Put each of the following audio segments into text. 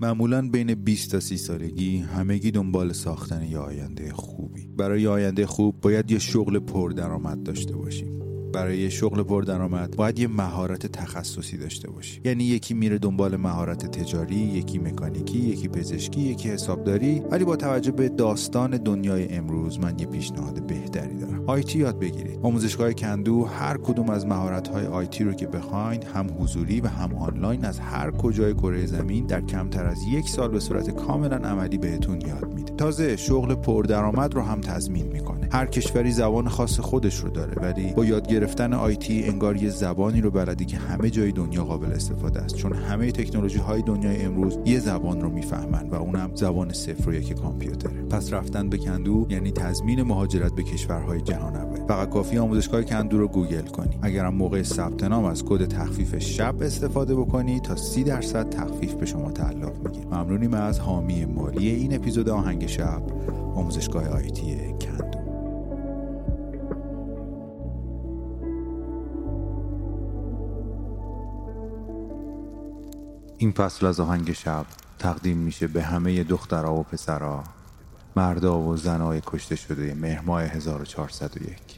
معمولا بین 20 تا 30 سالگی همگی دنبال ساختن یه آینده خوبی. برای آینده خوب باید یه شغل پردرآمد داشته باشیم. برای یه شغل پردرآمد باید یه مهارت تخصصی داشته باشی. یعنی یکی میره دنبال مهارت تجاری یکی مکانیکی یکی پزشکی یکی حسابداری. ولی با توجه به داستان دنیای امروز من یه پیشنهاد بهتری دارم. آیتی یاد بگیرید. آموزشگاه کندو هر کدوم از مهارت های آیتی رو که بخواین هم حضوری و هم آنلاین از هر کجای کره زمین در کمتر از یک سال به صورت کاملا عملی بهتون یاد میده تازه شغل پردرآمد رو هم تضمین می‌کنه. هر کشوری زبان خاص خودش رو داره ولی با یاد گرفتن آیتی انگار یه زبانی رو بلدی که همه جای دنیا قابل استفاده است. چون همه تکنولوژی های دنیای امروز یه زبان رو می‌فهمن و اونم زبان صفر و یک کامپیوتره. پس رفتن به کندو یعنی تضمین مهاجرت به کشورهای جهان اول. فقط کافیه آموزشگاه کندو رو گوگل کنی. اگرم موقع ثبت نام از کد تخفیف شب استفاده بکنی تا 30 درصد تخفیف به شما تعلق می‌گیره. ممنونیم از حامی مالی این اپیزود آهنگ شب آموزشگاه IT کندو. این فصل از آهنگ شب تقدیم میشه به همه دخترها و پسرها مردا و زنای کشته شده مهرماه 1401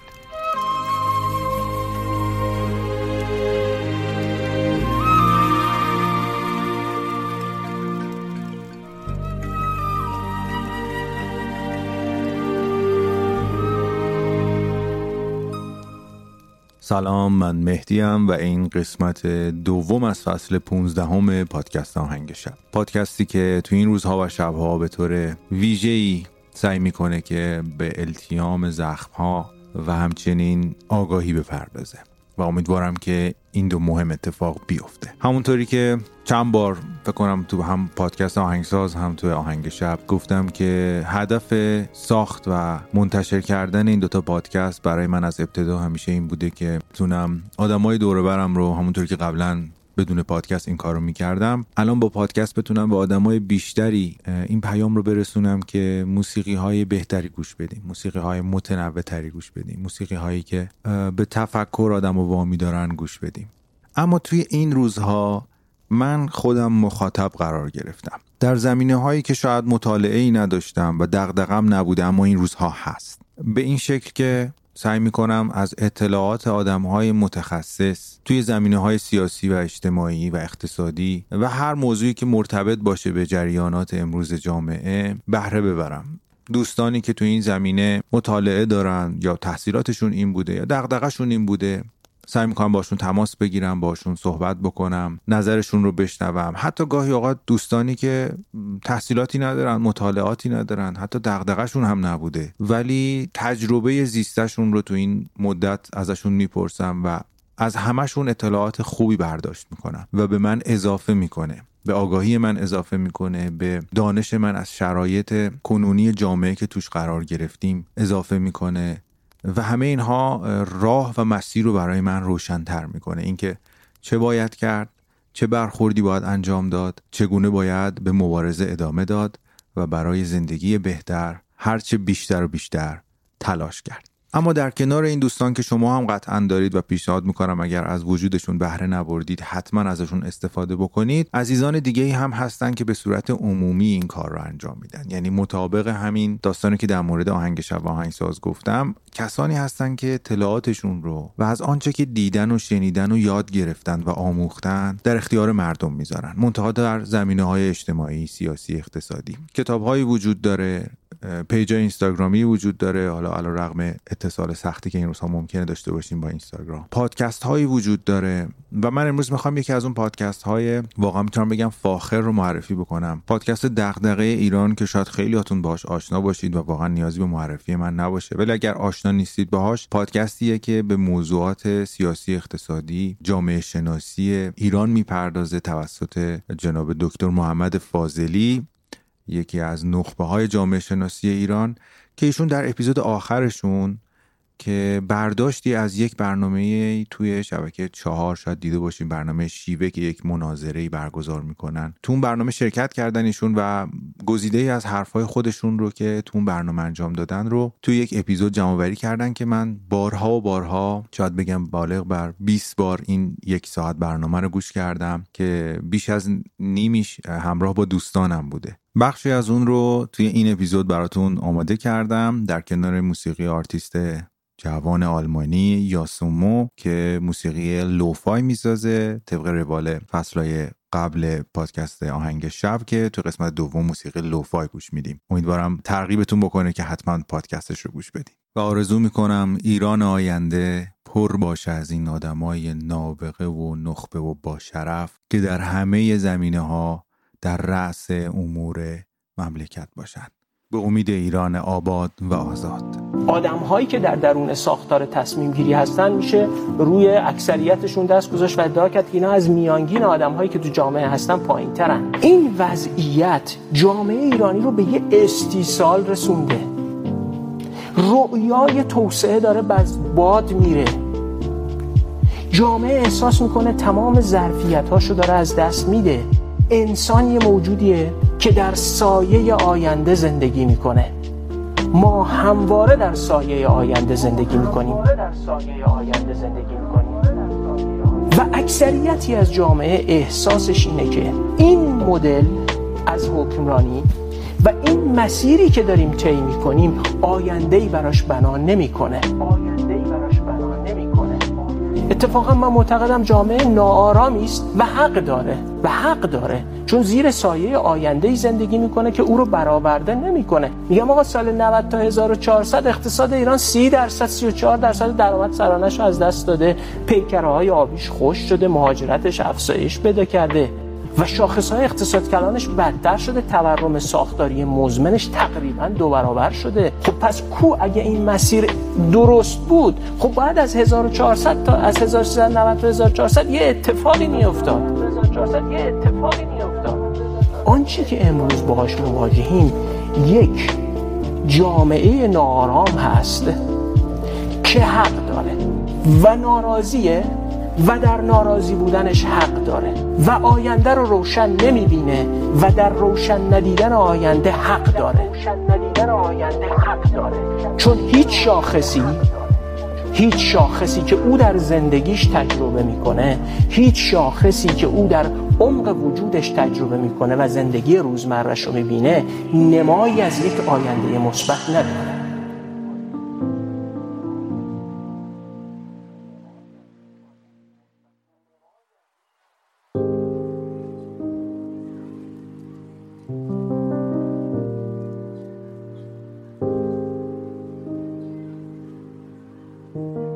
سلام من مهدیم و این قسمت دوم از فصل 15 همه پادکست آهنگ شب. پادکستی که تو این روزها و شبها به طور ویژه‌ای سعی می‌کنه که به التیام زخمها و همچنین آگاهی بپردازه. و امیدوارم که این دو مهم اتفاق بیفته. همونطوری که چند بار فکر کنم تو هم پادکست آهنگساز هم تو آهنگ شب گفتم که هدف ساخت و منتشر کردن این دوتا پادکست برای من از ابتدا همیشه این بوده که تونم آدمای دور برم رو همونطوری که قبلا بدون پادکست این کار رو می‌کردم. الان با پادکست بتونم به آدمای بیشتری این پیام رو برسونم که موسیقی های بهتری گوش بدیم موسیقی های متنوع تری گوش بدیم موسیقی هایی که به تفکر آدم و وامی دارن گوش بدیم. اما توی این روزها من خودم مخاطب قرار گرفتم. در زمینه هایی که شاید مطالعه ای نداشتم و دغدغم نبوده اما این روزها هست. به این شکل که سعی می‌کنم از اطلاعات آدم های متخصص توی زمینه های سیاسی و اجتماعی و اقتصادی و هر موضوعی که مرتبط باشه به جریانات امروز جامعه بهره ببرم. دوستانی که توی این زمینه مطالعه دارن یا تحصیلاتشون این بوده یا دغدغه‌شون این بوده سعی می‌کنم باشون تماس بگیرم باشون صحبت بکنم نظرشون رو بشنوم. حتی گاهی اوقات دوستانی که تحصیلاتی ندارن مطالعاتی ندارن حتی دغدغه‌شون هم نبوده. ولی تجربه زیستشون رو تو این مدت ازشون می‌پرسم و از همشون اطلاعات خوبی برداشت می‌کنم و به من اضافه می‌کنه. به آگاهی من اضافه می‌کنه به دانش من از شرایط کنونی جامعه که توش قرار گرفتیم اضافه می‌کنه. و همه اینها راه و مسیر رو برای من روشنتر می‌کنه. اینکه چه باید کرد چه برخوردی باید انجام داد چگونه باید به مبارزه ادامه داد و برای زندگی بهتر هرچه بیشتر و بیشتر تلاش کرد. اما در کنار این دوستان که شما هم قطعا دارید و پیشنهاد می‌کنم اگر از وجودشون بهره نبردید حتما ازشون استفاده بکنید. عزیزان دیگه هم هستن که به صورت عمومی این کار رو انجام میدن. یعنی مطابق همین داستانی که در مورد آهنگ شب و آهنگساز گفتم کسانی هستن که اطلاعاتشون رو و از آنچه که دیدن و شنیدن و یاد گرفتن و آموختن در اختیار مردم می‌ذارن. منتها در زمینه های اجتماعی سیاسی اقتصادی. کتاب وجود داره پیج اینستاگرامی وجود داره. حالا علی رغم اتصال سختی که این روزها ممکنه داشته باشیم با اینستاگرام. پادکست هایی وجود داره و من امروز می‌خوام یکی از اون پادکست های واقعا می‌تونم بگم فاخر رو معرفی بکنم. پادکست دغدغه ایران که شاید خیلیاتون باش آشنا باشید و واقعا نیازی به معرفی من نباشه. ولی اگر آشنا نیستید باهاش پادکستیه که به موضوعات سیاسی اقتصادی جامعه شناسی ایران می‌پردازه توسط جناب دکتر محمد فاضلی. یکی از نخبه های جامعه شناسی ایران که ایشون در اپیزود آخرشون که برداشتی از یک برنامه توی شبکه چهار شاید دیده باشیم برنامه شیوه که یک مناظره برگزار می‌کنن. تو اون برنامه شرکت کردن ایشون و گزیده ای از حرفهای خودشون رو که تو اون برنامه انجام دادن رو توی یک اپیزود جمع کردن که من بارها و بارها شاید بگم بالغ بر 20 بار این یک ساعت برنامه رو گوش کردم که بیش از نیمیش همراه با دوستانم بوده. بخشی از اون رو توی این اپیزود براتون آماده کردم. در کنار موسیقی آرتیست جوان آلمانی یاسومو که موسیقی lo-fi می‌سازه طبق روال فصلهای قبل پادکست آهنگ شب که تو قسمت دوم موسیقی lo-fi گوش میدیم. امیدوارم ترغیبتون بکنه که حتما پادکستش رو گوش بدیم و آرزو می‌کنم ایران آینده پر باشه از این آدمای نابغه و نخبه و با شرف که در همه زمینه ها در رأس امور مملکت باشند به امید ایران آباد و آزاد. آدم هایی که در درون ساختار تصمیم گیری هستن میشه روی اکثریتشون دست گذاشت و ادعا کرد که اینا از میانگین آدم هایی که تو جامعه هستن پایین ترن این وضعیت جامعه ایرانی رو به یه استیصال رسونده. رؤیای توسعه داره باد میره. جامعه احساس می‌کنه تمام ظرفیت هاشو داره از دست میده. انسان یه موجودیه که در سایه آینده زندگی می‌کنه. ما همواره در سایه آینده زندگی می‌کنیم. و اکثریتی از جامعه احساسش اینه که این مدل از حکمرانی و این مسیری که داریم طی می‌کنیم آینده ای براش بنا نمی‌کنه. اتفاقا من معتقدم جامعه ناآرامی است و حق داره و حق داره. چون زیر سایه آینده ای زندگی می‌کنه که او رو برآورده نمی‌کنه. میگم آقا سال 90 تا 1400 اقتصاد ایران 30 درصد 34 درصد درآمد سرانش رو از دست داده. پیکرهای آبیش خوش شده مهاجرتش افزایش پیدا کرده. و شاخص های اقتصاد کلانش بدتر شده تورم ساختاری مزمنش تقریبا دو برابر شده. خب پس کو اگه این مسیر درست بود خب بعد از 1400 تا از 1390 تا 1400 یه اتفاقی میافتاد. 1400 یه اتفاقی میافتاد. آنچه که امروز باهاش مواجهیم یک جامعه ناآرام هست که حق داره و ناراضیه. و در ناراضی بودنش حق داره و آینده رو روشن نمی‌بینه و در روشن ندیدن آینده حق داره. چون هیچ شاخصی هیچ شاخصی که او در زندگیش تجربه می‌کنه هیچ شاخصی که او در عمق وجودش تجربه می‌کنه و زندگی روزمرش رو می‌بینه نمایی از یک آینده مثبت نداره. 了。